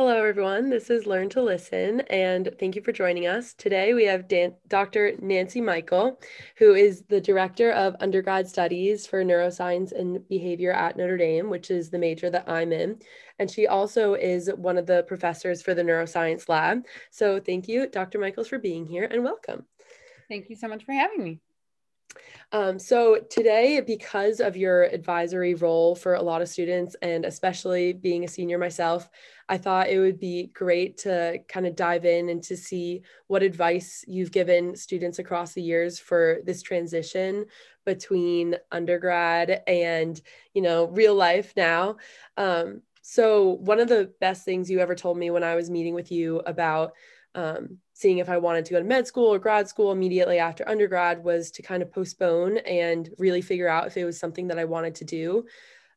Hello, everyone. This is Learn to Listen, and thank you for joining us. Today, we have Dan- Dr. Nancy Michael, who is the Director of Undergrad Studies for Neuroscience and Behavior at Notre Dame, which is the major that I'm in. And she also is one of the professors for the Neuroscience Lab. So, thank you, Dr. Michaels, for being here and welcome. Thank you so much for having me. Um, so today, because of your advisory role for a lot of students, and especially being a senior myself, I thought it would be great to kind of dive in and to see what advice you've given students across the years for this transition between undergrad and you know real life now. Um, so one of the best things you ever told me when I was meeting with you about um, seeing if I wanted to go to med school or grad school immediately after undergrad was to kind of postpone and really figure out if it was something that I wanted to do.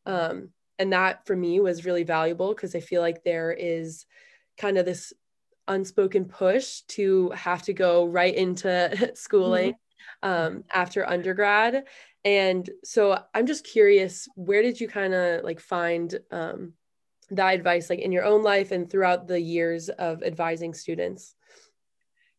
Um, and that for me was really valuable because I feel like there is kind of this unspoken push to have to go right into schooling mm-hmm. um, after undergrad. And so I'm just curious, where did you kind of like find um, that advice like in your own life and throughout the years of advising students?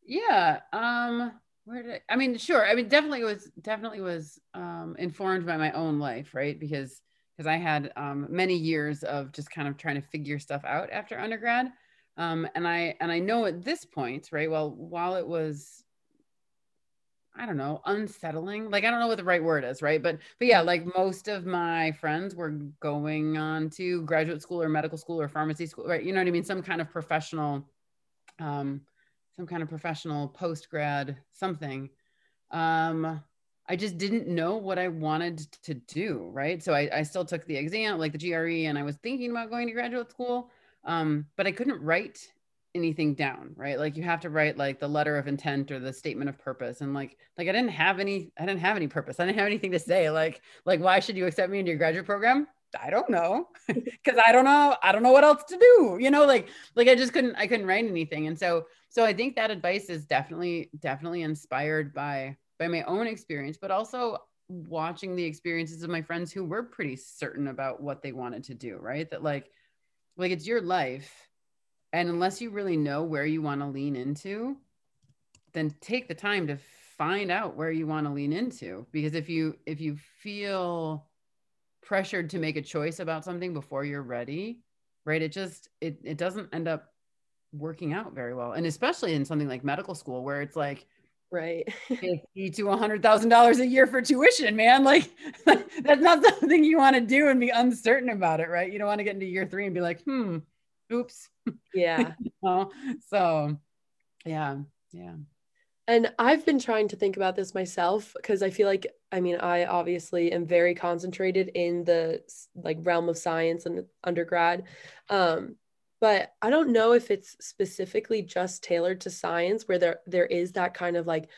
Yeah um where did I, I mean sure i mean definitely was definitely was um informed by my own life right? Because because i had um many years of just kind of trying to figure stuff out after undergrad. Um and i and i know at this point right well while it was I don't know, unsettling. Like I don't know what the right word is, right? But but yeah, like most of my friends were going on to graduate school or medical school or pharmacy school, right? You know what I mean? Some kind of professional, um, some kind of professional post grad something. Um, I just didn't know what I wanted to do, right? So I, I still took the exam, like the GRE, and I was thinking about going to graduate school, um, but I couldn't write anything down right? Like you have to write like the letter of intent or the statement of purpose and like like i didn't have any i didn't have any purpose. I didn't have anything to say like like why should you accept me into your graduate program? I don't know because i don't know i don't know what else to do you know like like i just couldn't i couldn't write anything and so so i think that advice is definitely definitely inspired by by my own experience but also watching the experiences of my friends who were pretty certain about what they wanted to do right? That like like it's your life and unless you really know where you want to lean into, then take the time to find out where you want to lean into because if you if you feel pressured to make a choice about something before you're ready, right? It just it it doesn't end up working out very well. And especially in something like medical school where it's like right fifty to a hundred thousand dollars a year for tuition, man. Like that's not something you want to do and be uncertain about it, right? You don't want to get into year three and be like, hmm, oops. Yeah. you know? So, yeah, yeah. And I've been trying to think about this myself because I feel like I mean I obviously am very concentrated in the like realm of science and undergrad. Um, but I don't know if it's specifically just tailored to science where there there is that kind of like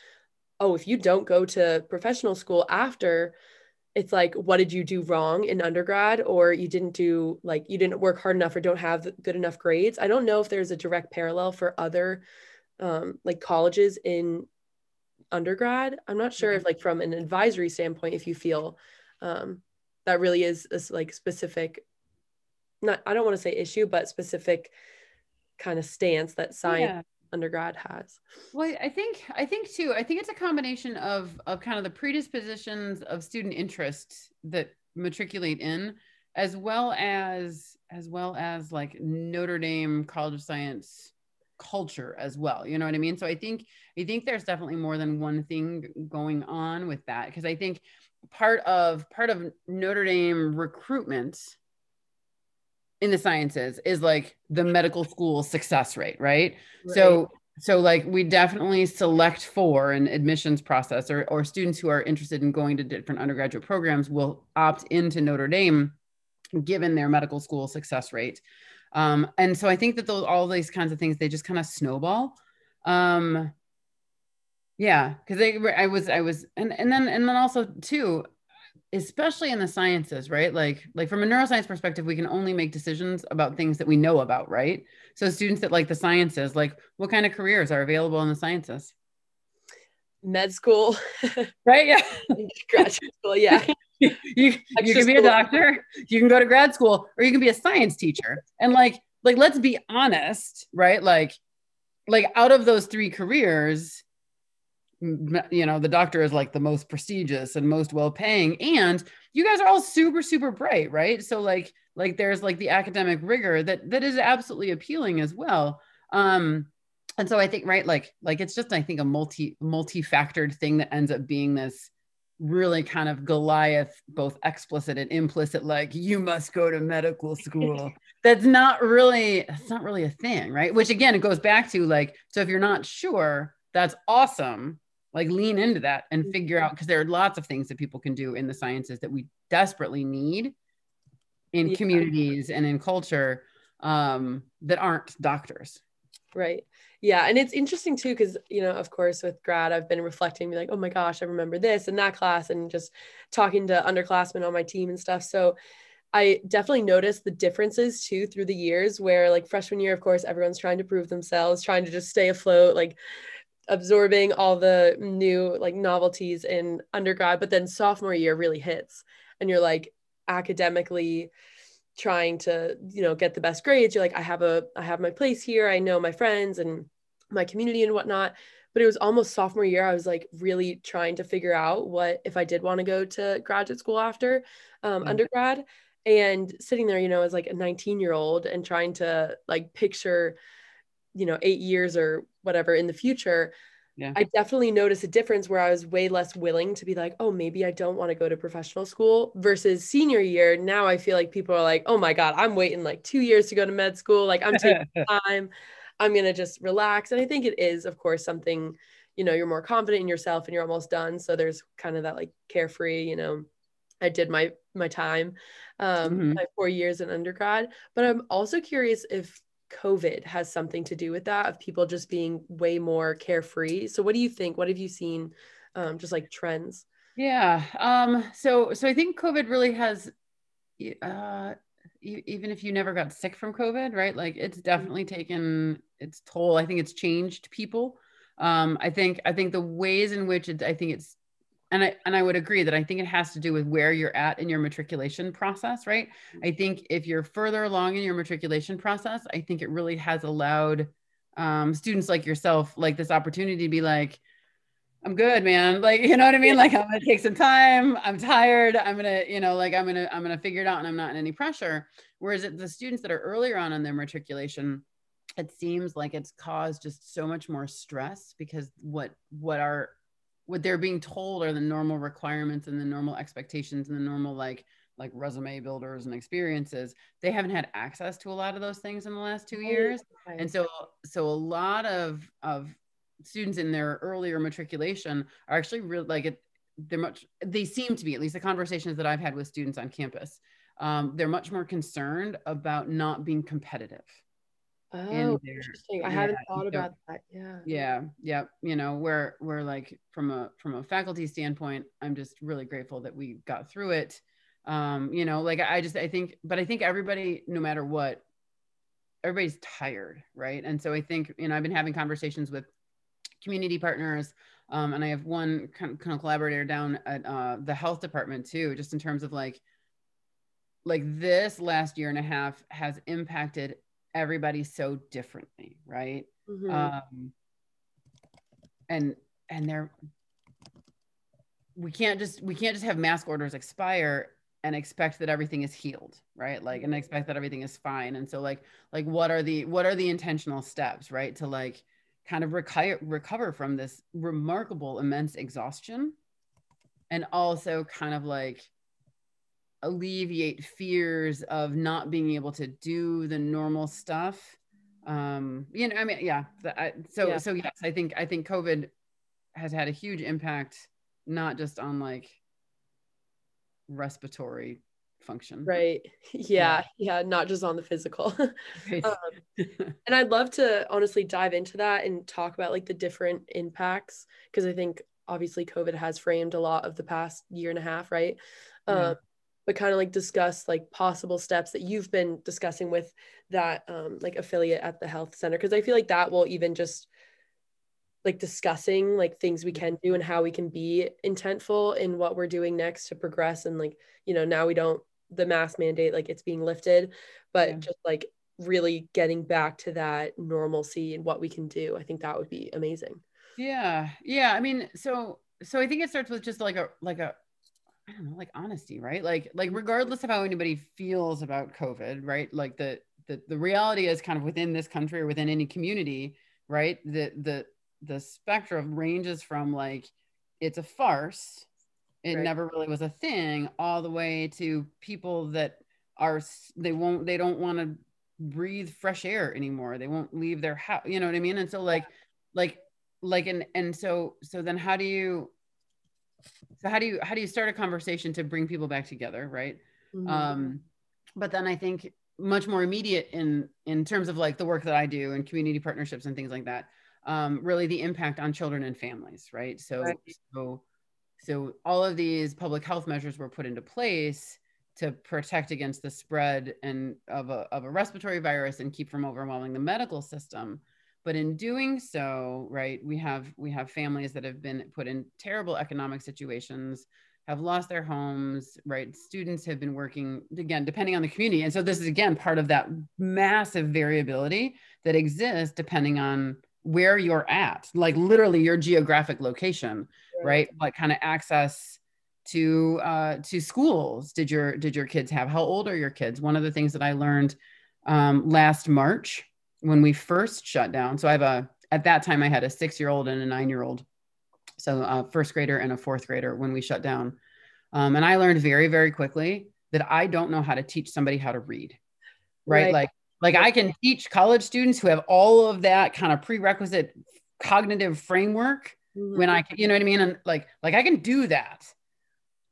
oh if you don't go to professional school after it's like what did you do wrong in undergrad? Or you didn't do like you didn't work hard enough or don't have good enough grades? I don't know if there's a direct parallel for other um, like colleges in undergrad. I'm not sure if mm-hmm. like from an advisory standpoint if you feel um, that really is a like specific not i don't want to say issue but specific kind of stance that science yeah undergrad has. Well i think i think too i think it's a combination of of kind of the predispositions of student interest that matriculate in as well as as well as like notre dame college of science culture as well you know what i mean? So i think i think there's definitely more than one thing going on with that because i think part of part of notre dame recruitment in the sciences is like the medical school success rate, right? right? So so like we definitely select for an admissions process or or students who are interested in going to different undergraduate programs will opt into Notre Dame given their medical school success rate. Um, and so I think that those all these kinds of things they just kind of snowball. Um, yeah, because they I was I was and and then and then also too especially in the sciences right? Like like from a neuroscience perspective we can only make decisions about things that we know about right? So students that like the sciences like what kind of careers are available in the sciences? Med school. Right yeah. Graduate school yeah. You, you, you can be a doctor you can go to grad school or you can be a science teacher. And like like let's be honest, right? Like like out of those three careers, you know, the doctor is like the most prestigious and most well paying and you guys are all super super bright, right? So like like there's like the academic rigor that that is absolutely appealing as well. Um and so I think right like like it's just I think a multi multi-factored thing that ends up being this really kind of Goliath, both explicit and implicit, like you must go to medical school. That's not really, that's not really a thing, right? Which again, it goes back to like, so if you're not sure, that's awesome. Like lean into that and figure out because there are lots of things that people can do in the sciences that we desperately need in yeah. communities and in culture um, that aren't doctors. Right. Yeah. And it's interesting too, because, you know, of course, with grad, I've been reflecting, be like, oh my gosh, I remember this and that class, and just talking to underclassmen on my team and stuff. So I definitely noticed the differences too through the years where, like, freshman year, of course, everyone's trying to prove themselves, trying to just stay afloat, like, absorbing all the new like novelties in undergrad but then sophomore year really hits and you're like academically trying to you know get the best grades. You're like i have a i have my place here. I know my friends and my community and whatnot. But it was almost sophomore year i was like really trying to figure out what if i did want to go to graduate school after um, mm-hmm. undergrad. And sitting there you know as like a 19 year old and trying to like picture you know eight years or whatever in the future yeah. I definitely noticed a difference where I was way less willing to be like, oh, maybe I don't want to go to professional school versus senior year. Now I feel like people are like, oh my God, I'm waiting like two years to go to med school. Like I'm taking time. I'm going to just relax. And I think it is, of course, something, you know, you're more confident in yourself and you're almost done. So there's kind of that like carefree, you know, I did my my time, um, mm-hmm. my four years in undergrad. But I'm also curious if COVID has something to do with that of people just being way more carefree. So what do you think? What have you seen um, just like trends? Yeah. Um, so so I think COVID really has uh, even if you never got sick from COVID, right? Like it's definitely taken its toll. I think it's changed people. Um, I think I think the ways in which it, I think it's and I and I would agree that I think it has to do with where you're at in your matriculation process, right? I think if you're further along in your matriculation process, I think it really has allowed um, students like yourself like this opportunity to be like, I'm good, man. Like, you know what I mean? Like, I'm gonna take some time. I'm tired. I'm gonna, you know, like I'm gonna, I'm gonna figure it out, and I'm not in any pressure. Whereas it, the students that are earlier on in their matriculation, it seems like it's caused just so much more stress because what what our what they're being told are the normal requirements and the normal expectations and the normal like like resume builders and experiences they haven't had access to a lot of those things in the last two years. and so so a lot of of students in their earlier matriculation are actually really like it they're much they seem to be at least the conversations that i've had with students on campus um, they're much more concerned about not being competitive Oh, interesting. I yeah, hadn't thought so, about that. Yeah. Yeah. Yeah. You know, where we're like from a from a faculty standpoint, I'm just really grateful that we got through it. Um, you know, like I just I think, but I think everybody, no matter what, everybody's tired, right? And so I think, you know, I've been having conversations with community partners. Um, and I have one kind of, kind of collaborator down at uh, the health department too, just in terms of like, like this last year and a half has impacted everybody so differently, right? Mm-hmm. Um, and and they're we can't just we can't just have mask orders expire and expect that everything is healed right like and expect that everything is fine and so like like what are the what are the intentional steps right to like kind of recover recover from this remarkable immense exhaustion and also kind of like alleviate fears of not being able to do the normal stuff. Um you know i mean yeah I, so yeah. so yes i think i think covid has had a huge impact not just on like respiratory function. Right. Yeah yeah, yeah not just on the physical. Right. um, and i'd love to honestly dive into that and talk about like the different impacts because i think obviously covid has framed a lot of the past year and a half right? Um, but kind of like discuss like possible steps that you've been discussing with that um, like affiliate at the health center because i feel like that will even just like discussing like things we can do and how we can be intentful in what we're doing next to progress and like you know now we don't the mask mandate like it's being lifted but yeah. just like really getting back to that normalcy and what we can do. I think that would be amazing. Yeah. Yeah. I mean, so so I think it starts with just like a like a I don't know, like honesty, right? Like like mm-hmm. regardless of how anybody feels about COVID, right? Like the the the reality is kind of within this country or within any community, right? The the the spectrum ranges from like it's a farce, it right. never really was a thing, all the way to people that are they won't they don't want to breathe fresh air anymore. They won't leave their house, you know what I mean? And so like like like and and so so then how do you so how do you how do you start a conversation to bring people back together right mm-hmm. um but then i think much more immediate in in terms of like the work that i do and community partnerships and things like that um really the impact on children and families right so right. so so all of these public health measures were put into place to protect against the spread and of a, of a respiratory virus and keep from overwhelming the medical system but in doing so right we have we have families that have been put in terrible economic situations have lost their homes right? Students have been working again depending on the community. And so this is again part of that massive variability that exists depending on where you're at like literally your geographic location right, right? what kind of access to uh, to schools did your did your kids have? How old are your kids? One of the things that i learned um, last march when we first shut down. So I have a, at that time, I had a six year old and a nine year old. So a first grader and a fourth grader when we shut down. Um, and I learned very, very quickly that I don't know how to teach somebody how to read. Right. right. Like, like I can teach college students who have all of that kind of prerequisite cognitive framework mm-hmm. when I can, you know what I mean? And like, like I can do that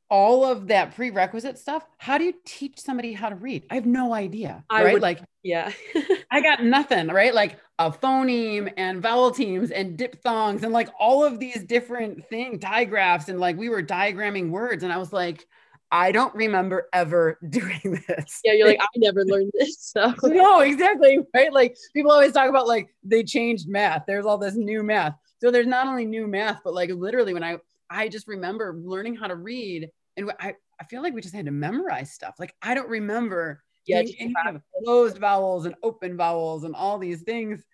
all of that prerequisite stuff how do you teach somebody how to read? I have no idea I right? would, like yeah. I got nothing right? Like a phoneme and vowel teams and diphthongs and like all of these different thing digraphs and like we were diagramming words and i was like i don't remember ever doing this. Yeah you're like i never learned this so. No exactly right? Like people always talk about like they changed math there's all this new math. So there's not only new math but like literally when i I just remember learning how to read, and I, I feel like we just had to memorize stuff. Like I don't remember yeah, any of closed vowels and open vowels and all these things.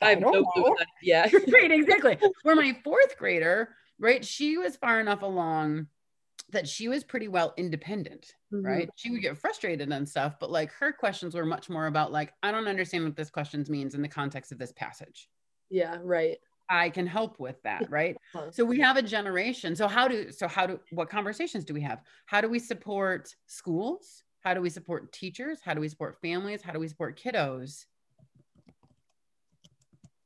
I have no clue. Yeah, right, exactly. For my fourth grader, right, she was far enough along that she was pretty well independent, mm-hmm. right? She would get frustrated and stuff, but like her questions were much more about like, I don't understand what this questions means in the context of this passage. Yeah, right. I can help with that, right? so we have a generation. So how do so how do what conversations do we have? How do we support schools? How do we support teachers? How do we support families? How do we support kiddos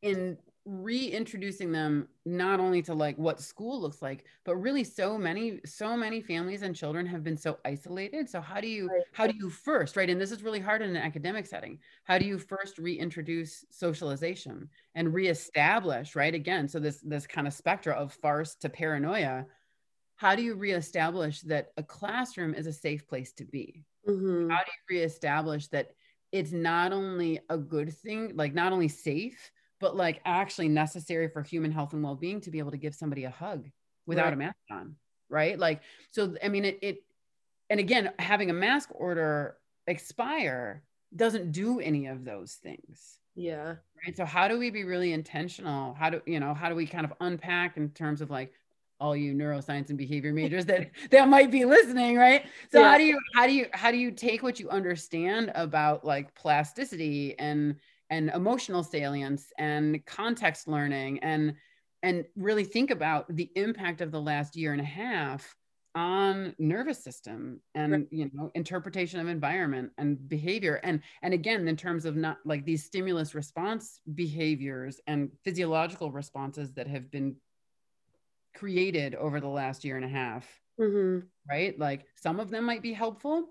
in reintroducing them not only to like what school looks like but really so many so many families and children have been so isolated. So how do you how do you first right and this is really hard in an academic setting how do you first reintroduce socialization and reestablish right again so this this kind of spectra of farce to paranoia how do you reestablish that a classroom is a safe place to be? Mm-hmm. how do you reestablish that it's not only a good thing like not only safe but like actually necessary for human health and well-being to be able to give somebody a hug without right. a mask on right? Like so i mean it, it and again having a mask order expire doesn't do any of those things. Yeah. Right? So how do we be really intentional? How do you know how do we kind of unpack in terms of like all you neuroscience and behavior majors that that might be listening right? So yeah. how do you how do you how do you take what you understand about like plasticity and and emotional salience and context learning and and really think about the impact of the last year and a half on nervous system and right. you know interpretation of environment and behavior. And and again in terms of not like these stimulus response behaviors and physiological responses that have been created over the last year and a half mm-hmm. right? Like some of them might be helpful.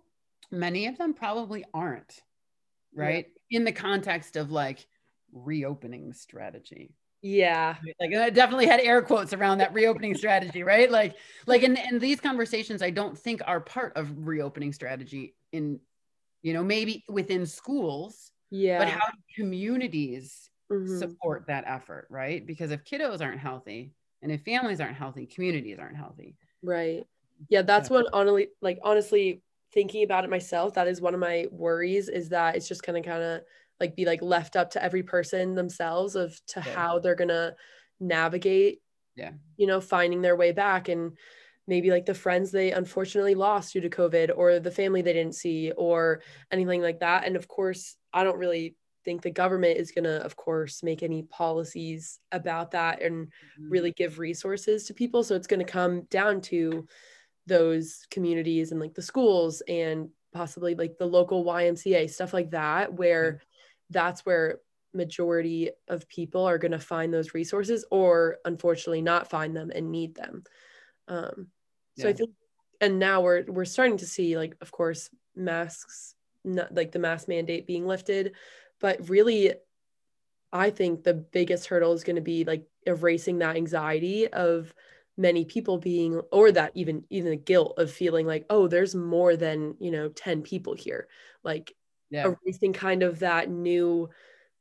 Many of them probably aren't right in the context of like reopening strategy. Yeah. Like i definitely had air quotes around that reopening strategy right? Like like in, in these conversations i don't think are part of reopening strategy in you know maybe within schools yeah. but how communities mm-hmm. support that effort right? Because if kiddos aren't healthy and if families aren't healthy communities aren't healthy. Right. Yeah that's what honestly like honestly thinking about it myself that is one of my worries is that it's just gonna kind of like be like left up to every person themselves of to yeah. how they're gonna navigate yeah you know finding their way back and maybe like the friends they unfortunately lost due to covid or the family they didn't see or anything like that and of course i don't really think the government is going to of course make any policies about that and mm-hmm. really give resources to people so it's going to come down to those communities and like the schools and possibly like the local YMCA stuff like that where mm-hmm. that's where majority of people are going to find those resources or unfortunately not find them and need them um, so yeah. i think and now we're we're starting to see like of course masks not like the mask mandate being lifted but really i think the biggest hurdle is going to be like erasing that anxiety of many people being or that even even the guilt of feeling like oh there's more than you know 10 people here like yeah. erasing kind of that new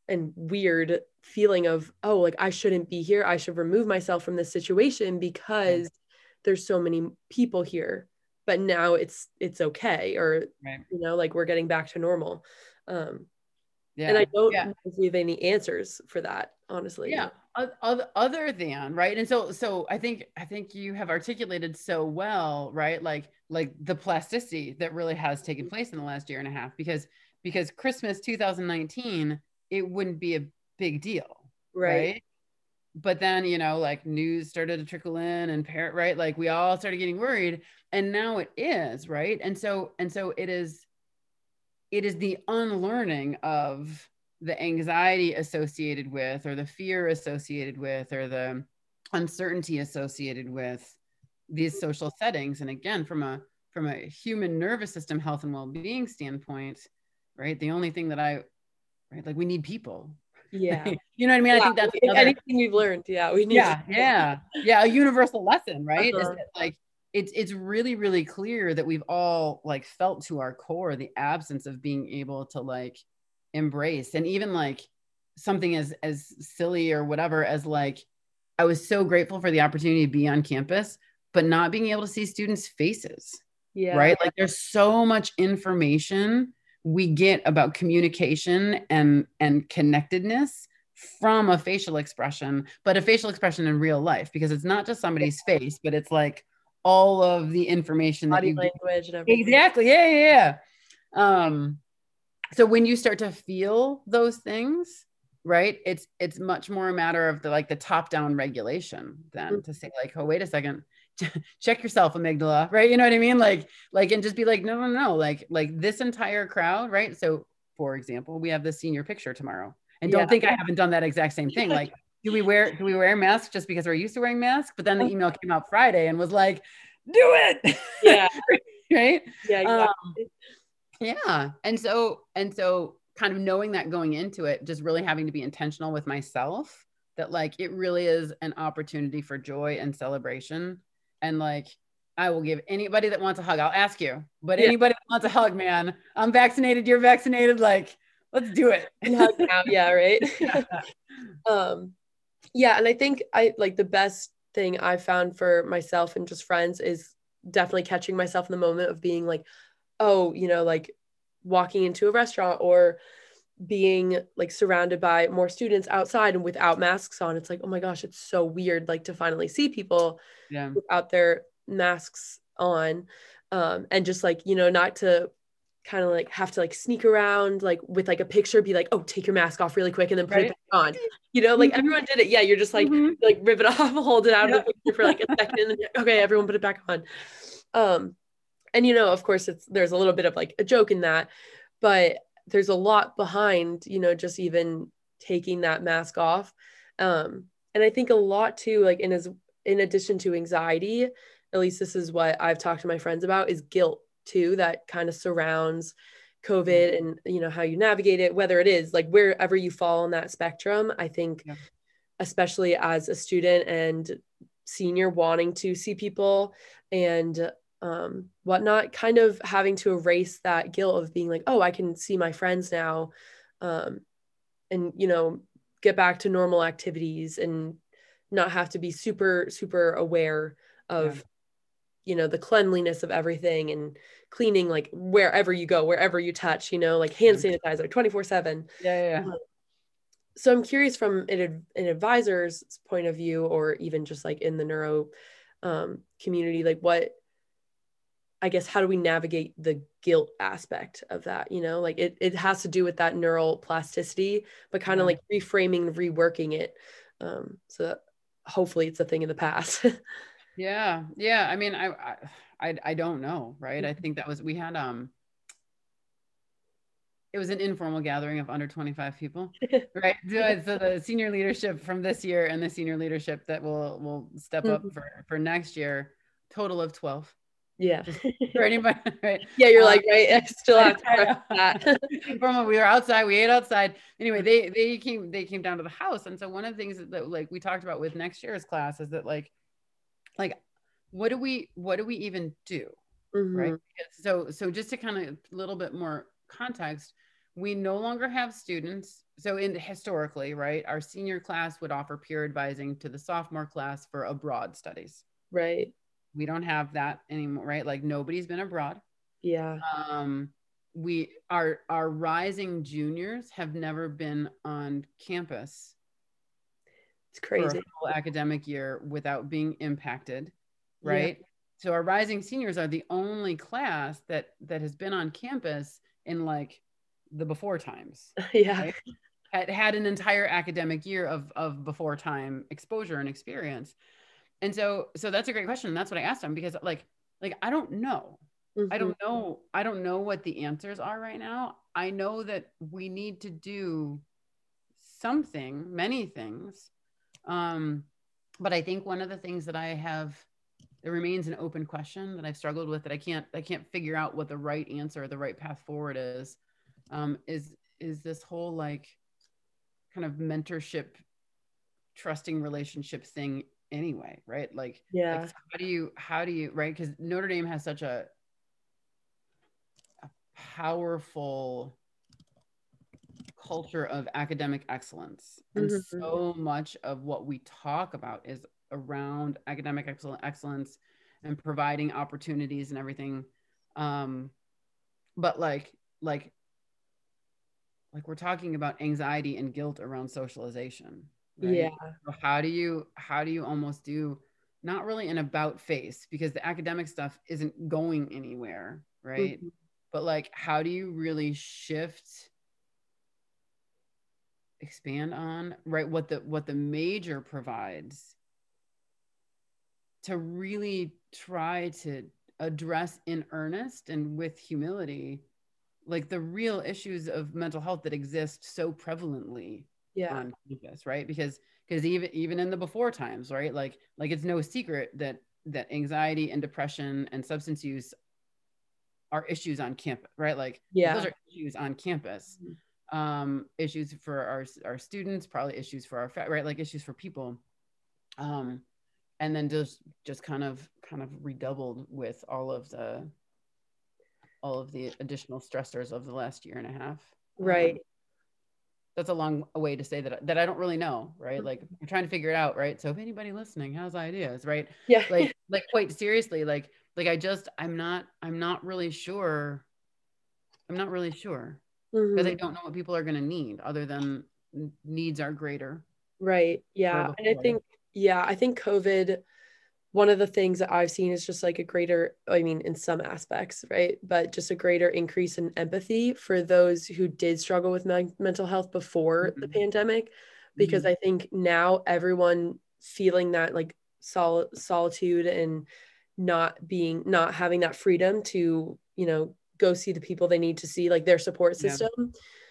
and weird feeling of oh like i shouldn't be here i should remove myself from this situation because there's so many people here but now it's it's okay or right. you know like we're getting back to normal um yeah. and i don't yeah. have any answers for that honestly yeah other, other than right and so so i think i think you have articulated so well right like like the plasticity that really has taken place in the last year and a half because because christmas 2019 it wouldn't be a big deal. Right. right? But then, you know, like news started to trickle in and parent, right? Like we all started getting worried. And now it is, right? And so, and so it is, it is the unlearning of the anxiety associated with, or the fear associated with, or the uncertainty associated with these social settings. And again, from a from a human nervous system health and well-being standpoint, right? The only thing that I right? Like we need people. Yeah. you know what I mean? Yeah. I think that's another, anything we've learned. Yeah. We need. Yeah. Yeah. Yeah. A universal lesson, right? Uh-huh. That, like it's it's really really clear that we've all like felt to our core the absence of being able to like embrace and even like something as as silly or whatever as like I was so grateful for the opportunity to be on campus, but not being able to see students' faces. Yeah. Right. Like there's so much information we get about communication and and connectedness from a facial expression but a facial expression in real life because it's not just somebody's face but it's like all of the information body that language and everything. exactly yeah yeah yeah um so when you start to feel those things right it's it's much more a matter of the like the top down regulation than mm-hmm. to say like oh wait a second. Check yourself amygdala right? You know what i mean? Like like and just be like no no no. Like like this entire crowd right? So for example we have the senior picture tomorrow. And don't yeah. think i haven't done that exact same thing. Like do we wear do we wear masks just because we're used to wearing masks? But then the email came out friday and was like do it! Yeah. Right? Yeah exactly. Um, yeah and so and so kind of knowing that going into it just really having to be intentional with myself that like it really is an opportunity for joy and celebration and like I will give anybody that wants a hug. I'll ask you, but yeah. anybody that wants a hug, man, I'm vaccinated. You're vaccinated. Like, let's do it. hug now. Yeah. Right. um, yeah. And I think I like the best thing I found for myself and just friends is definitely catching myself in the moment of being like, oh, you know, like walking into a restaurant or being like surrounded by more students outside and without masks on it's like oh my gosh it's so weird like to finally see people yeah. without their masks on um and just like you know not to kind of like have to like sneak around like with like a picture be like oh take your mask off really quick and then put right. it back on you know like mm-hmm. everyone did it yeah you're just like mm-hmm. like rip it off hold it out yeah. of the picture for like a second and then okay everyone put it back on um and you know of course it's there's a little bit of like a joke in that but there's a lot behind you know just even taking that mask off um and i think a lot too like in as in addition to anxiety at least this is what i've talked to my friends about is guilt too that kind of surrounds covid mm-hmm. and you know how you navigate it whether it is like wherever you fall on that spectrum i think yeah. especially as a student and senior wanting to see people and um, whatnot, kind of having to erase that guilt of being like, oh, I can see my friends now, um, and you know, get back to normal activities and not have to be super super aware of you know the cleanliness of everything and cleaning like wherever you go wherever you touch you know like hand sanitizer 24 7 yeah, yeah. so i'm curious from an, an advisor's point of view or even just like in the neuro um, community like what i guess how do we navigate the guilt aspect of that you know? Like it, it has to do with that neural plasticity but kind of like reframing reworking it um, so that hopefully it's a thing in the past. Yeah yeah i mean I, I i i don't know right? I mm-hmm. think that was we had um it was an informal gathering of under 25 people right? So, so, the senior leadership from this year and the senior leadership that will will step up mm-hmm. for for next year total of 12 yeah. For anybody right? Yeah you're um, like right i still have to that. Informal we were outside we ate outside. Anyway they they came they came down to the house and so one of the things that, that like we talked about with next year's class is that like like what do we what do we even do mm-hmm. right so so just to kind of a little bit more context we no longer have students. So in historically right our senior class would offer peer advising to the sophomore class for abroad studies. Right we don't have that anymore right? Like nobody's been abroad. Yeah. Um we our our rising juniors have never been on campus it's crazy. for academic year without being impacted right? Yeah. so our rising seniors are the only class that that has been on campus in like the before times yeah. right? had had an entire academic year of of before time exposure and experience and so so that's a great question and that's what i asked them because like like i don't know mm-hmm. i don't know i don't know what the answers are right now i know that we need to do something many things um, but I think one of the things that I have it remains an open question that I've struggled with that I can't I can't figure out what the right answer or the right path forward is. Um, is is this whole like kind of mentorship, trusting relationship thing anyway, right? Like, yeah, like how do you how do you right? Because Notre Dame has such a, a powerful culture of academic excellence. And mm-hmm. so much of what we talk about is around academic excellence and providing opportunities and everything. Um, but like, like, like we're talking about anxiety and guilt around socialization. Right? Yeah. So how do you, how do you almost do not really an about face because the academic stuff isn't going anywhere. Right. Mm-hmm. But like, how do you really shift expand on right what the what the major provides to really try to address in earnest and with humility like the real issues of mental health that exist so prevalently yeah. on campus right? Because because even even in the before times right? Like like it's no secret that that anxiety and depression and substance use are issues on campus right? Like yeah those are issues on campus. Mm-hmm. Um, issues for our our students, probably issues for our right, like issues for people, um, and then just just kind of kind of redoubled with all of the all of the additional stressors of the last year and a half. Right. Um, that's a long way to say that that I don't really know, right? Like I'm trying to figure it out, right? So if anybody listening has ideas, right? Yeah. Like like quite seriously, like like I just I'm not I'm not really sure. I'm not really sure because mm-hmm. they don't know what people are going to need other than needs are greater right yeah and i think yeah i think covid one of the things that i've seen is just like a greater i mean in some aspects right but just a greater increase in empathy for those who did struggle with me- mental health before mm-hmm. the pandemic because mm-hmm. i think now everyone feeling that like sol- solitude and not being not having that freedom to you know go see the people they need to see, like their support system.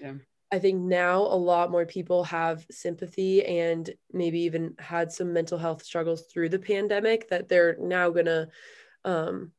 Yeah. yeah. I think now a lot more people have sympathy and maybe even had some mental health struggles through the pandemic that they're now gonna, um,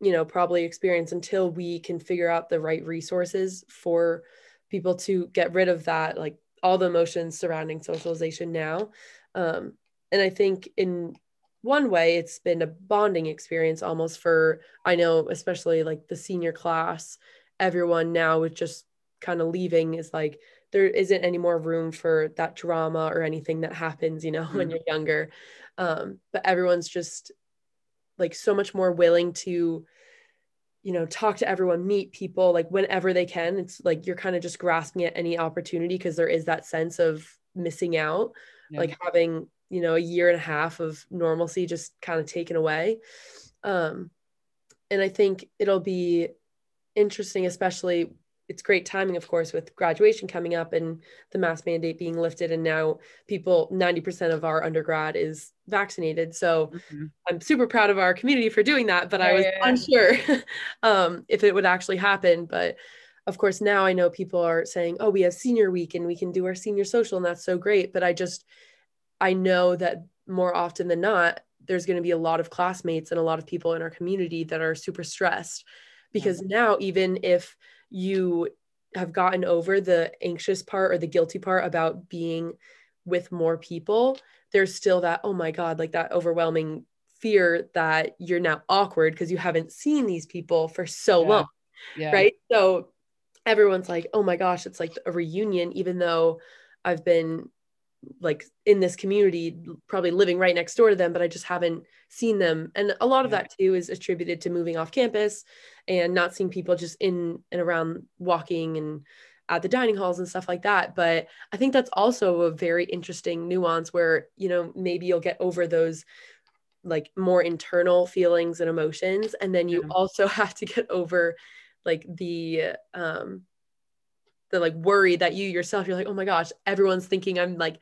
you know, probably experience until we can figure out the right resources for people to get rid of that, like all the emotions surrounding socialization now. Um, and I think in one way it's been a bonding experience almost for i know especially like the senior class everyone now with just kind of leaving is like there isn't any more room for that drama or anything that happens you know mm-hmm. when you're younger um, but everyone's just like so much more willing to you know talk to everyone meet people like whenever they can it's like you're kind of just grasping at any opportunity because there is that sense of missing out yeah. like having you know a year and a half of normalcy just kind of taken away um and i think it'll be interesting especially it's great timing of course with graduation coming up and the mask mandate being lifted and now people 90% of our undergrad is vaccinated so mm-hmm. i'm super proud of our community for doing that but yeah, i was yeah, unsure um, if it would actually happen but of course now i know people are saying oh we have senior week and we can do our senior social and that's so great but i just i know that more often than not there's going to be a lot of classmates and a lot of people in our community that are super stressed because yeah. now even if you have gotten over the anxious part or the guilty part about being with more people, there's still that, oh my God, like that overwhelming fear that you're now awkward because you haven't seen these people for so yeah. long. Yeah. Right. So everyone's like, oh my gosh, it's like a reunion, even though I've been like in this community, probably living right next door to them, but I just haven't seen them. And a lot of that too is attributed to moving off campus and not seeing people just in and around walking and at the dining halls and stuff like that. But I think that's also a very interesting nuance where, you know, maybe you'll get over those like more internal feelings and emotions. And then you also have to get over like the um the like worry that you yourself you're like oh my gosh everyone's thinking i'm like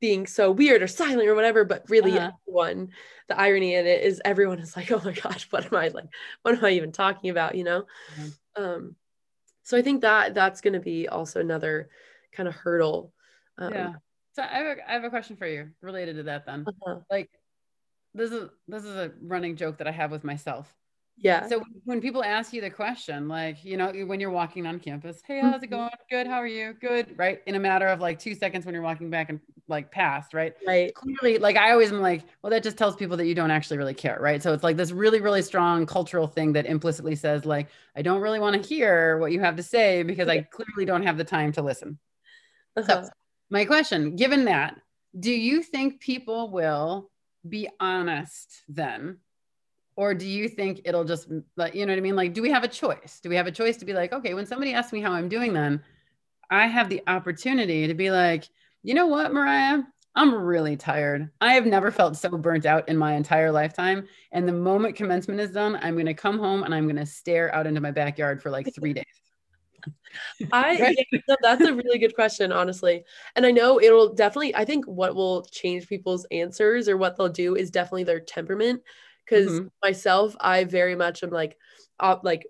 being so weird or silent or whatever but really uh-huh. everyone the irony in it is everyone is like oh my gosh what am i like what am i even talking about you know mm-hmm. um so i think that that's going to be also another kind of hurdle um, yeah so I have, a, I have a question for you related to that then uh-huh. like this is this is a running joke that i have with myself yeah. So when people ask you the question, like, you know, when you're walking on campus, hey, how's it mm-hmm. going? Good. How are you? Good. Right. In a matter of like two seconds when you're walking back and like past, right? Right. Clearly, like I always am like, well, that just tells people that you don't actually really care. Right. So it's like this really, really strong cultural thing that implicitly says, like, I don't really want to hear what you have to say because I clearly don't have the time to listen. Uh-huh. So my question, given that, do you think people will be honest then or do you think it'll just like you know what i mean? Like do we have a choice? Do we have a choice to be like okay when somebody asks me how i'm doing then i have the opportunity to be like you know what mariah? I'm really tired. I have never felt so burnt out in my entire lifetime. And the moment commencement is done i'm going to come home and i'm going to stare out into my backyard for like three days. I right? yeah, no, that's a really good question, honestly. And I know it'll definitely, I think what will change people's answers or what they'll do is definitely their temperament because mm-hmm. myself i very much am like op- like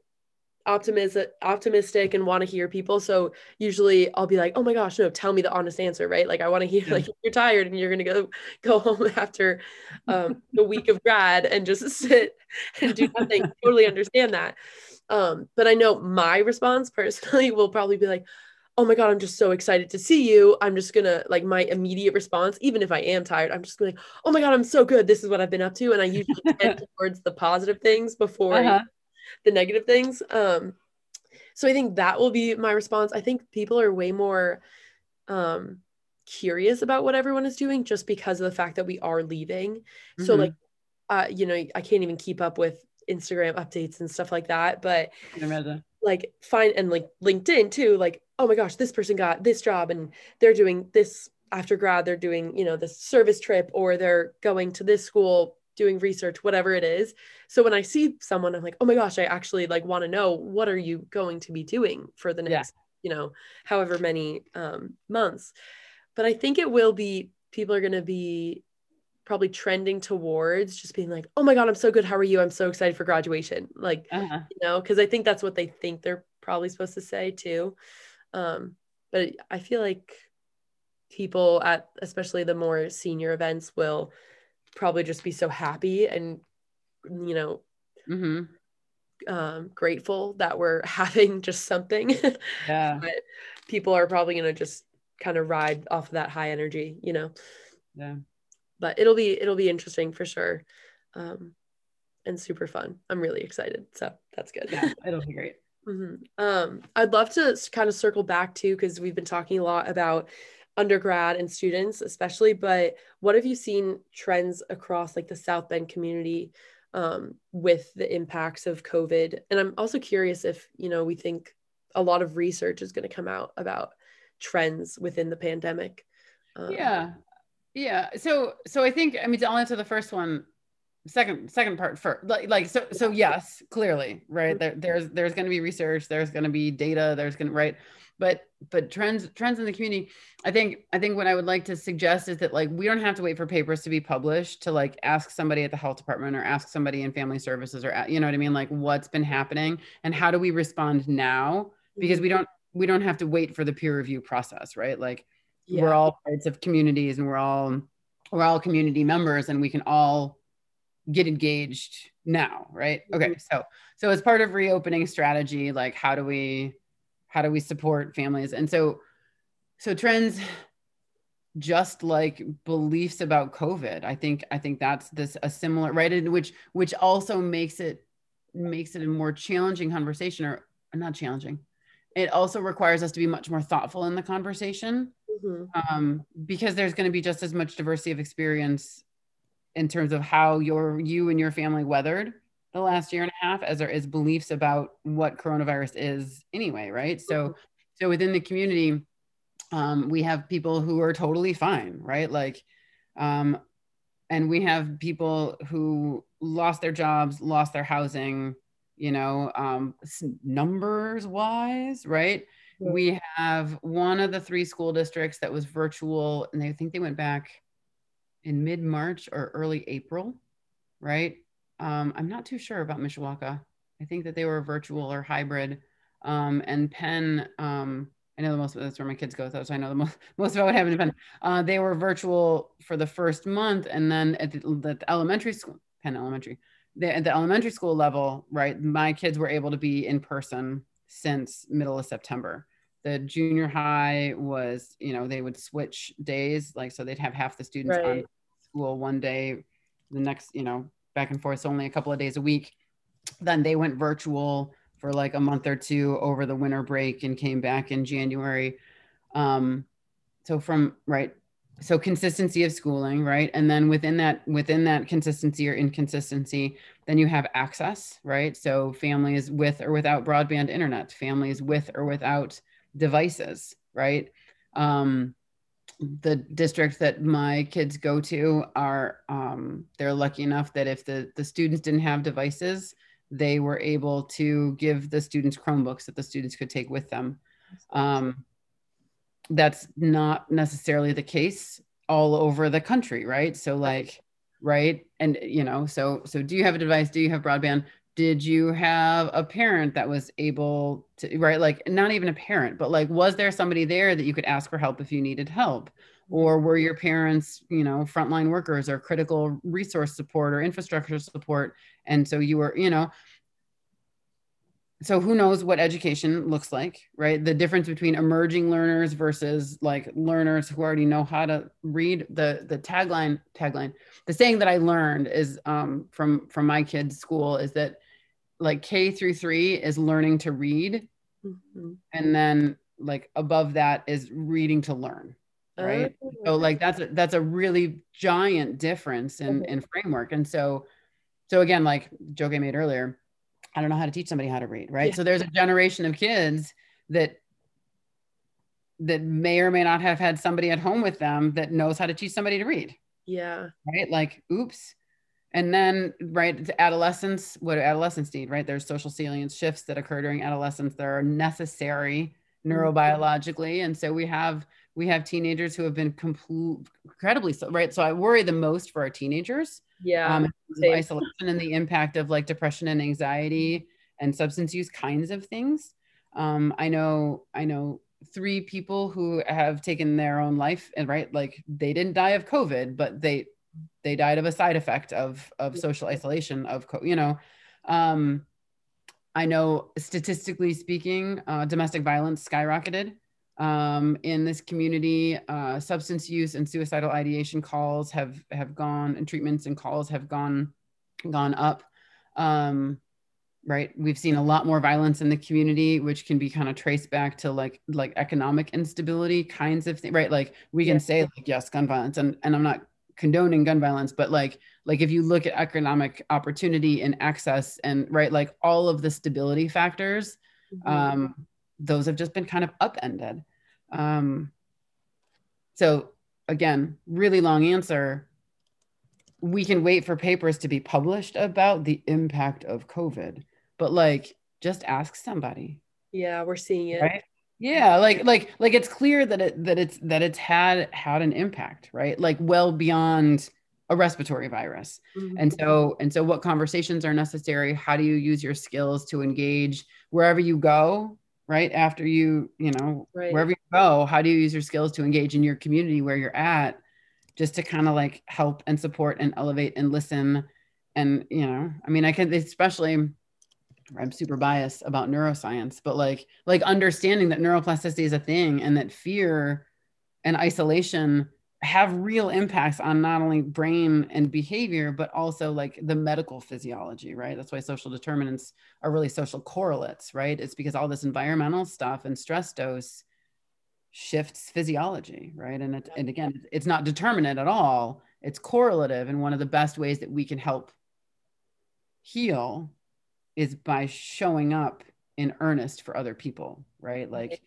optimistic optimistic and want to hear people. So usually i'll be like oh my gosh no tell me the honest answer right? Like i want to hear like you're tired and you're gonna go go home after um the week of grad and just sit and do nothing. Totally understand that. Um but i know my response personally will probably be like oh my god i'm just so excited to see you. I'm just gonna like my immediate response even if i am tired i'm just gonna like oh my god i'm so good. This is what i've been up to. And i usually tend towards the positive things before uh-huh. the negative things um so i think that will be my response. I think people are way more um curious about what everyone is doing just because of the fact that we are leaving. Mm-hmm. so like uh you know i can't even keep up with instagram updates and stuff like that but like find and like linkedin too like oh my gosh, this person got this job and they're doing this after grad, they're doing, you know, this service trip or they're going to this school doing research, whatever it is. So when I see someone, I'm like, oh my gosh, I actually like want to know what are you going to be doing for the next, yeah. you know, however many um, months. But I think it will be people are going to be probably trending towards just being like, oh my God, I'm so good. How are you? I'm so excited for graduation. Like, uh-huh. you know, because I think that's what they think they're probably supposed to say too. Um, but I feel like people at especially the more senior events will probably just be so happy and you know mm-hmm. um, grateful that we're having just something. Yeah. but people are probably gonna just kind of ride off of that high energy, you know. Yeah. But it'll be it'll be interesting for sure. Um, and super fun. I'm really excited. So that's good. Yeah, it'll be great. Mm-hmm. Um, I'd love to kind of circle back to because we've been talking a lot about undergrad and students, especially. But what have you seen trends across like the South Bend community um, with the impacts of COVID. And I'm also curious if, you know, we think a lot of research is going to come out about trends within the pandemic. Um, yeah. Yeah. So, so I think, I mean, I'll answer the first one second second part first like, like so so yes clearly right? There, there's there's going to be research there's going to be data there's going to right? But but trends trends in the community i think i think what i would like to suggest is that like we don't have to wait for papers to be published to like ask somebody at the health department or ask somebody in family services or you know what i mean? Like what's been happening and how do we respond now? Because we mm-hmm. don't we don't have to wait for the peer review process right? Like yeah. we're all parts of communities and we're all we're all community members and we can all get engaged now right? Okay mm-hmm. so so as part of reopening strategy like how do we how do we support families? And so so trends just like beliefs about covid i think i think that's this a similar right? In which which also makes it makes it a more challenging conversation or not challenging. It also requires us to be much more thoughtful in the conversation. Mm-hmm. um, because there's going to be just as much diversity of experience in terms of how your you and your family weathered the last year and a half as there is beliefs about what coronavirus is anyway right? So mm-hmm. so within the community um, we have people who are totally fine right? Like um, and we have people who lost their jobs lost their housing you know um, numbers wise right? We have one of the three school districts that was virtual and they think they went back in mid March or early April, right? Um, I'm not too sure about Mishawaka. I think that they were virtual or hybrid. Um, and Penn, um, I know the most that's where my kids go, so I know the most most about what happened in Penn. Uh, they were virtual for the first month, and then at the, the elementary school, Penn Elementary, the, at the elementary school level, right? My kids were able to be in person since middle of September the junior high was you know they would switch days like so they'd have half the students right. on school one day the next you know back and forth so only a couple of days a week. Then they went virtual for like a month or two over the winter break and came back in january. Um so from right so consistency of schooling right? And then within that within that consistency or inconsistency then you have access right? So families with or without broadband internet families with or without devices, right? Um, the district that my kids go to are um, they're lucky enough that if the the students didn't have devices they were able to give the students chromebooks that the students could take with them. Um, that's not necessarily the case all over the country right? So like right. and you know so so do you have a device? Do you have broadband did you have a parent that was able to right like not even a parent but like was there somebody there that you could ask for help if you needed help? Or were your parents you know frontline workers or critical resource support or infrastructure support? And so you were you know so who knows what education looks like right? The difference between emerging learners versus like learners who already know how to read. The the tagline tagline the saying that i learned is um, from from my kids school is that like K through three is learning to read. Mm-hmm. And then like above that is reading to learn. Right. Oh, so like that's a, that's a really giant difference in, mm-hmm. in framework. And so, so again, like joke I made earlier, I don't know how to teach somebody how to read. Right. Yeah. So there's a generation of kids that that may or may not have had somebody at home with them that knows how to teach somebody to read. Yeah. Right. Like, oops, and then right adolescence what do adolescents need right? There's social salience shifts that occur during adolescence that are necessary mm-hmm. neurobiologically and so we have we have teenagers who have been complete incredibly so right? So i worry the most for our teenagers yeah um, isolation and the impact of like depression and anxiety and substance use kinds of things. Um, i know i know three people who have taken their own life and right like they didn't die of covid but they they died of a side effect of of social isolation of you know um, i know statistically speaking uh, domestic violence skyrocketed um, in this community. Uh, substance use and suicidal ideation calls have have gone and treatments and calls have gone gone up. Um, right? We've seen a lot more violence in the community which can be kind of traced back to like like economic instability kinds of things right? Like we can yeah. say like yes gun violence and and i'm not condoning gun violence but like like if you look at economic opportunity and access and right like all of the stability factors mm-hmm. um those have just been kind of upended. Um so again really long answer. We can wait for papers to be published about the impact of covid but like just ask somebody. Yeah we're seeing it. Right yeah like like like it's clear that it that it's that it's had had an impact right like well beyond a respiratory virus mm-hmm. and so and so what conversations are necessary how do you use your skills to engage wherever you go right after you you know right. wherever you go how do you use your skills to engage in your community where you're at just to kind of like help and support and elevate and listen and you know i mean i can especially I'm super biased about neuroscience, but like like understanding that neuroplasticity is a thing and that fear and isolation have real impacts on not only brain and behavior but also like the medical physiology right? That's why social determinants are really social correlates right? It's because all this environmental stuff and stress dose shifts physiology right? And it, and again it's not determinate at all. It's correlative and one of the best ways that we can help heal is by showing up in earnest for other people right like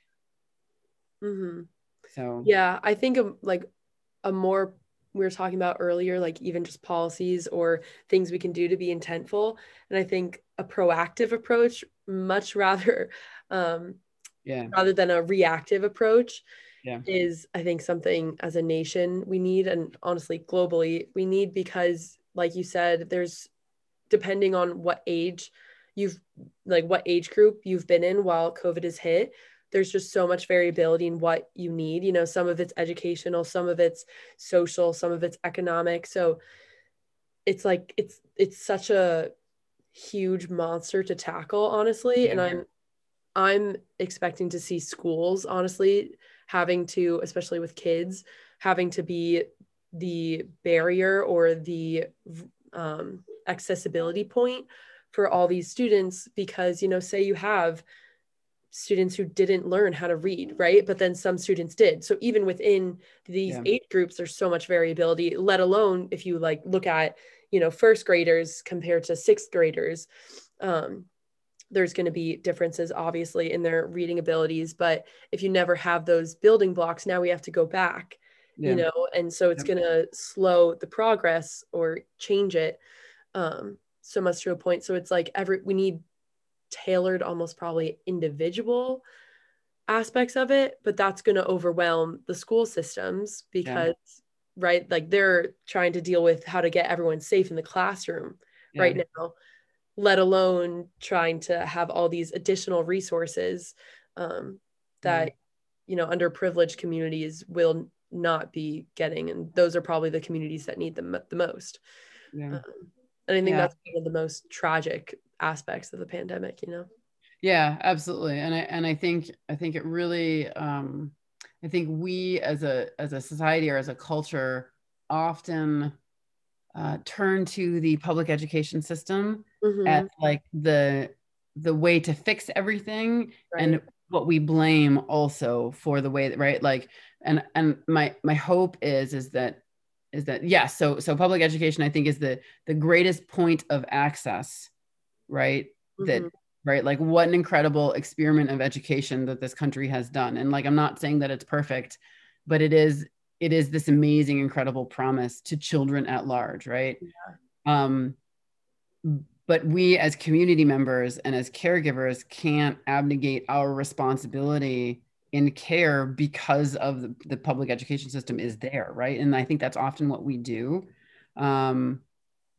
mm-hmm. so yeah i think a, like a more we were talking about earlier like even just policies or things we can do to be intentful and i think a proactive approach much rather um yeah rather than a reactive approach yeah. is i think something as a nation we need and honestly globally we need because like you said there's depending on what age you've like what age group you've been in while COVID has hit. There's just so much variability in what you need. You know, some of it's educational, some of it's social, some of it's economic. So it's like it's it's such a huge monster to tackle, honestly. And I'm I'm expecting to see schools, honestly, having to, especially with kids, having to be the barrier or the um, accessibility point for all these students because you know say you have students who didn't learn how to read right but then some students did so even within these yeah. age groups there's so much variability let alone if you like look at you know first graders compared to sixth graders um, there's going to be differences obviously in their reading abilities but if you never have those building blocks now we have to go back yeah. you know and so it's yeah. going to slow the progress or change it um, so much to a point. So it's like every we need tailored, almost probably individual aspects of it, but that's going to overwhelm the school systems because yeah. right, like they're trying to deal with how to get everyone safe in the classroom yeah. right now, let alone trying to have all these additional resources um, that you know underprivileged communities will not be getting and those are probably the communities that need them the most yeah. Um, and I think yeah. that's one of the most tragic aspects of the pandemic, you know? Yeah, absolutely. And I and I think I think it really um I think we as a as a society or as a culture often uh, turn to the public education system mm-hmm. as like the the way to fix everything right. and what we blame also for the way that right like and and my my hope is is that is that yes yeah, so so public education i think is the the greatest point of access right mm-hmm. that right like what an incredible experiment of education that this country has done and like i'm not saying that it's perfect but it is it is this amazing incredible promise to children at large right yeah. um but we as community members and as caregivers can't abnegate our responsibility in care because of the, the public education system is there right? And i think that's often what we do. Um,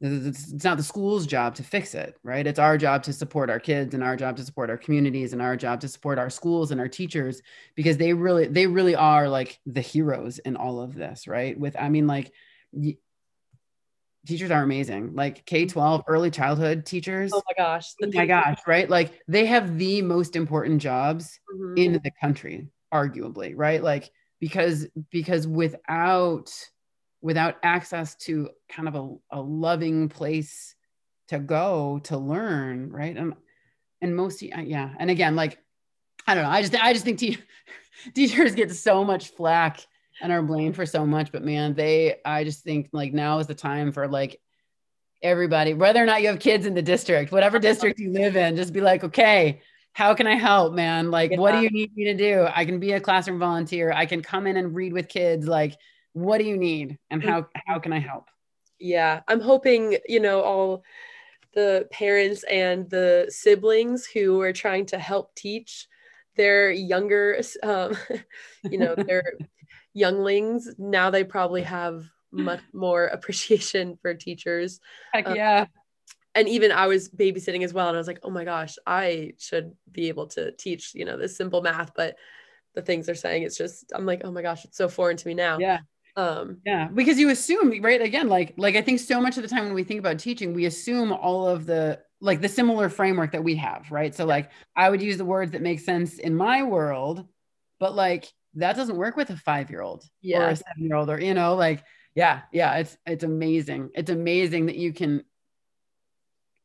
it's, it's not the school's job to fix it right? It's our job to support our kids and our job to support our communities and our job to support our schools and our teachers because they really they really are like the heroes in all of this right? With i mean like teachers are amazing. Like k-12 early childhood teachers oh my gosh oh my gosh right? Like they have the most important jobs mm-hmm. in the country arguably right? Like because because without without access to kind of a, a loving place to go to learn right? And and most yeah. And again like i don't know i just i just think te- teachers get so much flack and are blamed for so much. But man, they, I just think like now is the time for like everybody, whether or not you have kids in the district, whatever district you live in, just be like, okay, how can I help, man? Like, yeah. what do you need me to do? I can be a classroom volunteer. I can come in and read with kids. Like, what do you need, and how how can I help? Yeah, I'm hoping you know all the parents and the siblings who are trying to help teach their younger, um, you know, their younglings. Now they probably have much more appreciation for teachers. Heck um, yeah. and even I was babysitting as well. And I was like, oh my gosh, I should be able to teach, you know, this simple math, but the things they're saying, it's just, I'm like, oh my gosh, it's so foreign to me now. Yeah. Um, yeah, because you assume, right? Again, like, like I think so much of the time when we think about teaching, we assume all of the like the similar framework that we have, right? So, like, I would use the words that make sense in my world, but like that doesn't work with a five year old yeah. or a seven year old, or you know, like yeah yeah it's it's amazing it's amazing that you can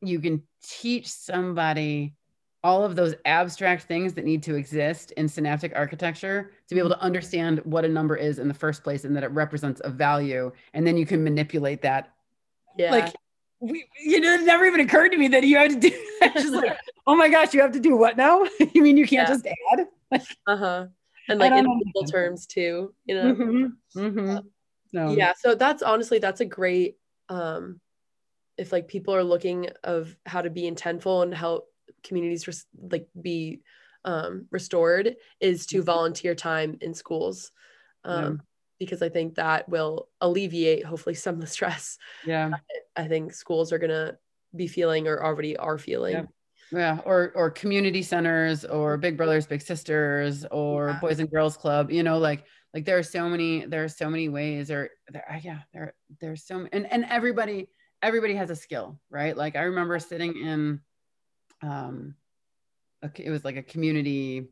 you can teach somebody all of those abstract things that need to exist in synaptic architecture to be able to understand what a number is in the first place and that it represents a value and then you can manipulate that yeah like we, you know, it never even occurred to me that you have to do just like, oh my gosh, you have to do what now? you mean you can't yeah. just add? uh-huh. And like in simple terms too, you know. Mm-hmm. Mm-hmm. No. Yeah. So that's honestly, that's a great, um, if like people are looking of how to be intentful and help communities res- like be um, restored is to mm-hmm. volunteer time in schools. Um, yeah. Because I think that will alleviate hopefully some of the stress. Yeah. I think schools are going to be feeling or already are feeling. Yeah yeah or or community centers or big brothers big sisters or yeah. boys and girls club you know like like there are so many there are so many ways or there uh, yeah there there's so many, and and everybody everybody has a skill right? Like i remember sitting in um it was like a community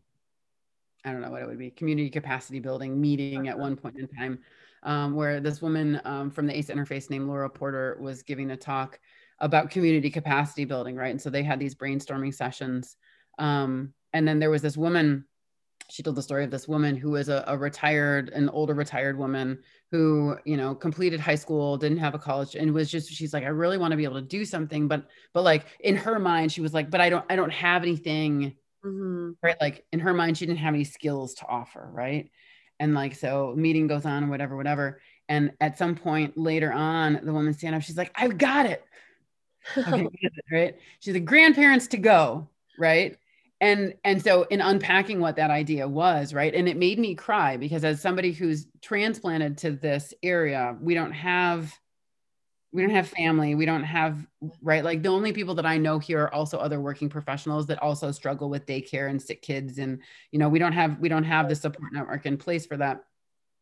i don't know what it would be community capacity building meeting at one point in time um, where this woman um, from the ace interface named laura porter was giving a talk about community capacity building right? And so they had these brainstorming sessions. Um, and then there was this woman she told the story of this woman who was a, a, retired an older retired woman who you know completed high school didn't have a college and was just she's like i really want to be able to do something but but like in her mind she was like but i don't i don't have anything mm-hmm. right? Like in her mind she didn't have any skills to offer right? And like so meeting goes on and whatever whatever. And at some point later on the woman stand up she's like i've got it okay, right? She's the grandparents to go right? And and so in unpacking what that idea was right? And it made me cry because as somebody who's transplanted to this area we don't have we don't have family we don't have right? Like the only people that i know here are also other working professionals that also struggle with daycare and sick kids and you know we don't have we don't have the support network in place for that.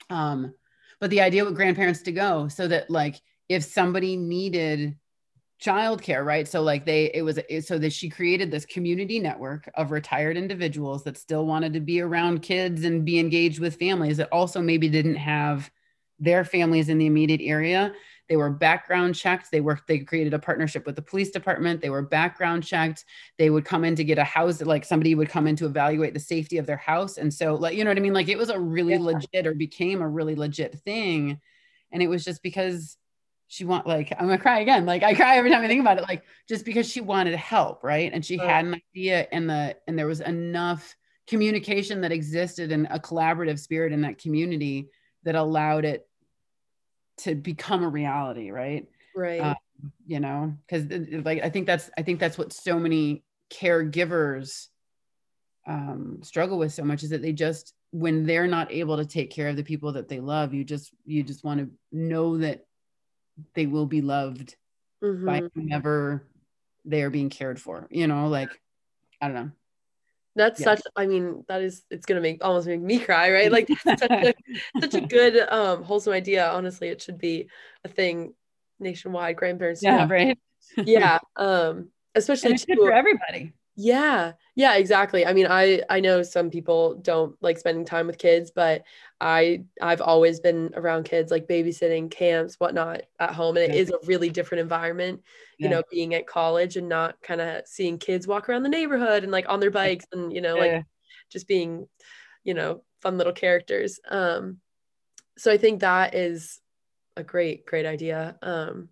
Um but the idea with grandparents to go so that like if somebody needed childcare, right? So like they, it was so that she created this community network of retired individuals that still wanted to be around kids and be engaged with families that also maybe didn't have their families in the immediate area. They were background checked. They worked, they created a partnership with the police department. They were background checked. They would come in to get a house, like somebody would come in to evaluate the safety of their house. And so, like, you know what I mean? Like it was a really yeah. legit or became a really legit thing. And it was just because she want like I'm gonna cry again. Like I cry every time I think about it. Like just because she wanted help, right? And she had an idea, and the and there was enough communication that existed and a collaborative spirit in that community that allowed it to become a reality, right? Right. Um, you know, because like I think that's I think that's what so many caregivers um, struggle with so much is that they just when they're not able to take care of the people that they love, you just you just want to know that they will be loved mm-hmm. by whomever they are being cared for you know like i don't know. That's yeah. such i mean that is it's gonna make almost make me cry right? Like such a, such a good um wholesome idea. Honestly it should be a thing nationwide. Grandparents yeah right? Yeah um especially to, for everybody. Yeah yeah exactly i mean i i know some people don't like spending time with kids but i i've always been around kids like babysitting camps whatnot at home and it yeah. is a really different environment yeah. you know being at college and not kind of seeing kids walk around the neighborhood and like on their bikes and you know yeah. like just being you know fun little characters um so I think that is a great, great idea. Um,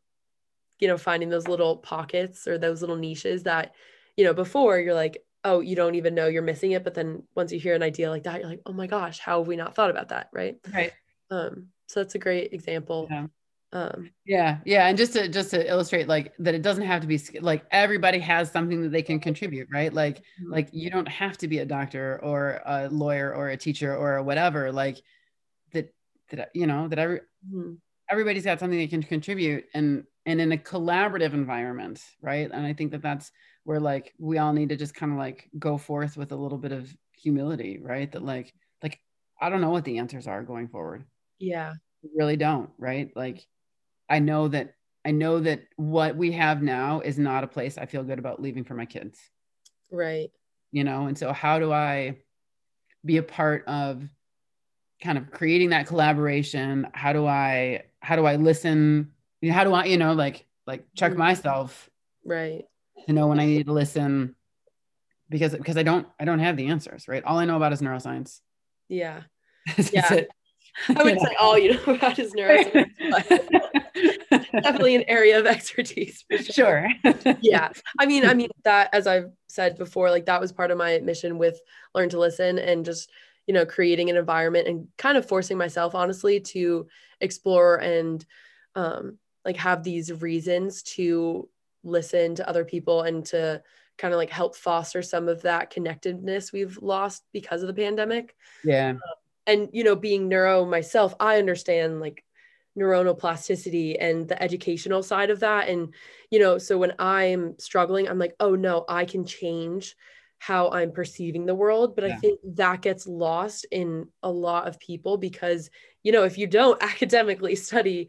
you know, finding those little pockets or those little niches that, you know, before you're like, oh, you don't even know you're missing it. But then once you hear an idea like that, you're like, oh my gosh, how have we not thought about that? Right. Right. Um, so that's a great example. Yeah. Um, yeah yeah and just to just to illustrate like that it doesn't have to be like everybody has something that they can contribute right like mm-hmm. like you don't have to be a doctor or a lawyer or a teacher or whatever like that that you know that every mm-hmm. everybody's got something they can contribute and and in a collaborative environment right and i think that that's where like we all need to just kind of like go forth with a little bit of humility right that like like i don't know what the answers are going forward yeah really don't right like I know that I know that what we have now is not a place I feel good about leaving for my kids. Right. You know, and so how do I be a part of kind of creating that collaboration? How do I how do I listen? How do I, you know, like like check mm-hmm. myself right to know when I need to listen because because I don't I don't have the answers, right? All I know about is neuroscience. Yeah. yeah. I would say all you know about is neuroscience, definitely an area of expertise. Sure. sure. yeah. I mean, I mean that as I've said before, like that was part of my mission with Learn to Listen and just, you know, creating an environment and kind of forcing myself honestly to explore and um like have these reasons to listen to other people and to kind of like help foster some of that connectedness we've lost because of the pandemic. Yeah. Um, and you know being neuro myself i understand like neuronal plasticity and the educational side of that and you know so when i'm struggling i'm like oh no i can change how i'm perceiving the world but yeah. i think that gets lost in a lot of people because you know if you don't academically study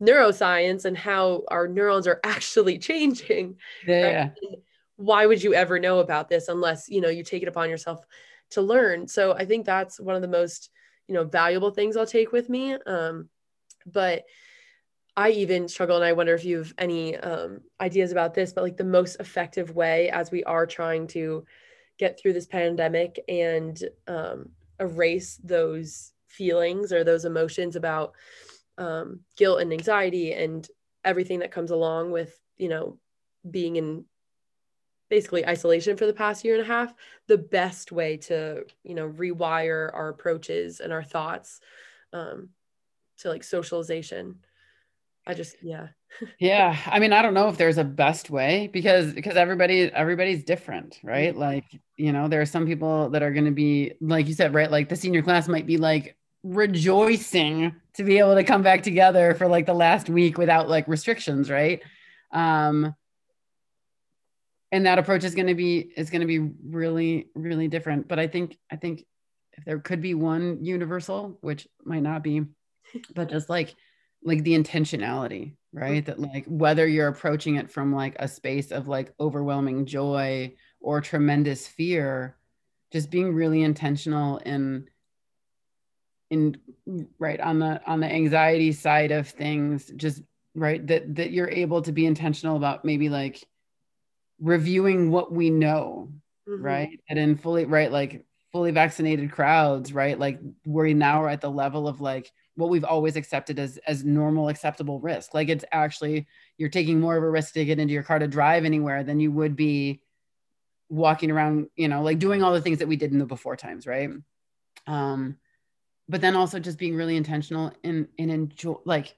neuroscience and how our neurons are actually changing yeah. Right? why would you ever know about this unless you know you take it upon yourself to learn. So I think that's one of the most, you know, valuable things I'll take with me. Um, but I even struggle, and I wonder if you have any um, ideas about this, but like the most effective way as we are trying to get through this pandemic and um, erase those feelings or those emotions about um, guilt and anxiety and everything that comes along with, you know, being in basically isolation for the past year and a half the best way to you know rewire our approaches and our thoughts um, to like socialization. I just yeah yeah i mean i don't know if there's a best way because because everybody everybody's different right? Like you know there are some people that are going to be like you said right like the senior class might be like rejoicing to be able to come back together for like the last week without like restrictions right? Um and that approach is going to be is going to be really really different but i think i think if there could be one universal which might not be but just like like the intentionality right that like whether you're approaching it from like a space of like overwhelming joy or tremendous fear just being really intentional in in right on the on the anxiety side of things just right that that you're able to be intentional about maybe like reviewing what we know, mm-hmm. right? And in fully right, like fully vaccinated crowds, right? Like we now we're at the level of like what we've always accepted as as normal acceptable risk. Like it's actually you're taking more of a risk to get into your car to drive anywhere than you would be walking around, you know, like doing all the things that we did in the before times, right? Um, but then also just being really intentional in in enjoy like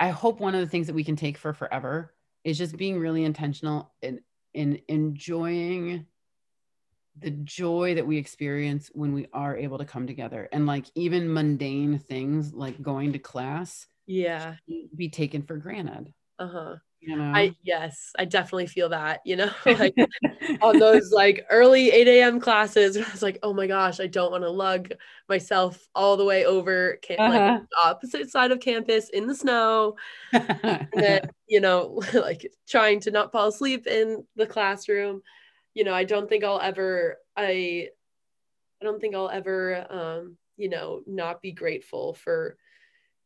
I hope one of the things that we can take for forever is just being really intentional in in enjoying the joy that we experience when we are able to come together and like even mundane things like going to class yeah. be taken for granted. Uh-huh. You know? I yes i definitely feel that you know like on those like early 8 a.m classes i was like oh my gosh i don't want to lug myself all the way over cam- uh-huh. like opposite side of campus in the snow and then you know like trying to not fall asleep in the classroom you know i don't think i'll ever i i don't think i'll ever um you know not be grateful for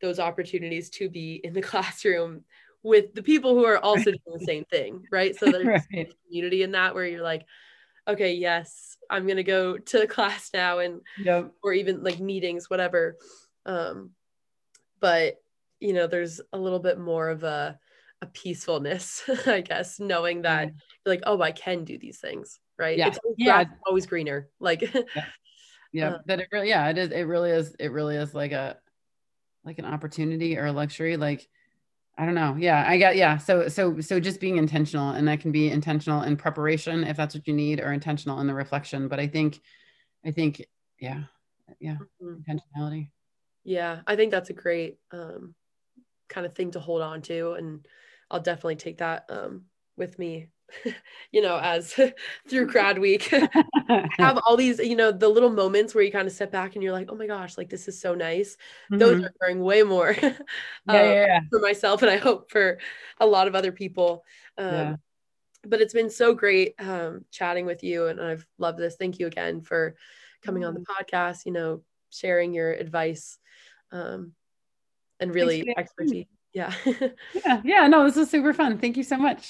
those opportunities to be in the classroom with the people who are also doing the same thing, right? So there's right. community in that where you're like, okay, yes, I'm gonna go to class now and yep. or even like meetings, whatever. Um, but you know there's a little bit more of a a peacefulness i guess knowing that mm-hmm. like oh i can do these things right yeah it's always, yeah. always greener like yeah, yeah. Uh, that it really yeah it is it really is it really is like a like an opportunity or a luxury like I don't know. Yeah, I got yeah. So so so just being intentional and that can be intentional in preparation if that's what you need or intentional in the reflection, but I think I think yeah. Yeah. Mm-hmm. Intentionality. Yeah, I think that's a great um kind of thing to hold on to and I'll definitely take that um with me you know, as through grad week, have all these, you know, the little moments where you kind of step back and you're like, oh my gosh, like this is so nice. Mm-hmm. Those are occurring way more um, yeah, yeah, yeah. for myself and I hope for a lot of other people. Um, yeah. But it's been so great um, chatting with you and I've loved this. Thank you again for coming on the podcast, you know, sharing your advice um, and really expertise. Yeah. yeah. Yeah. No, this was super fun. Thank you so much.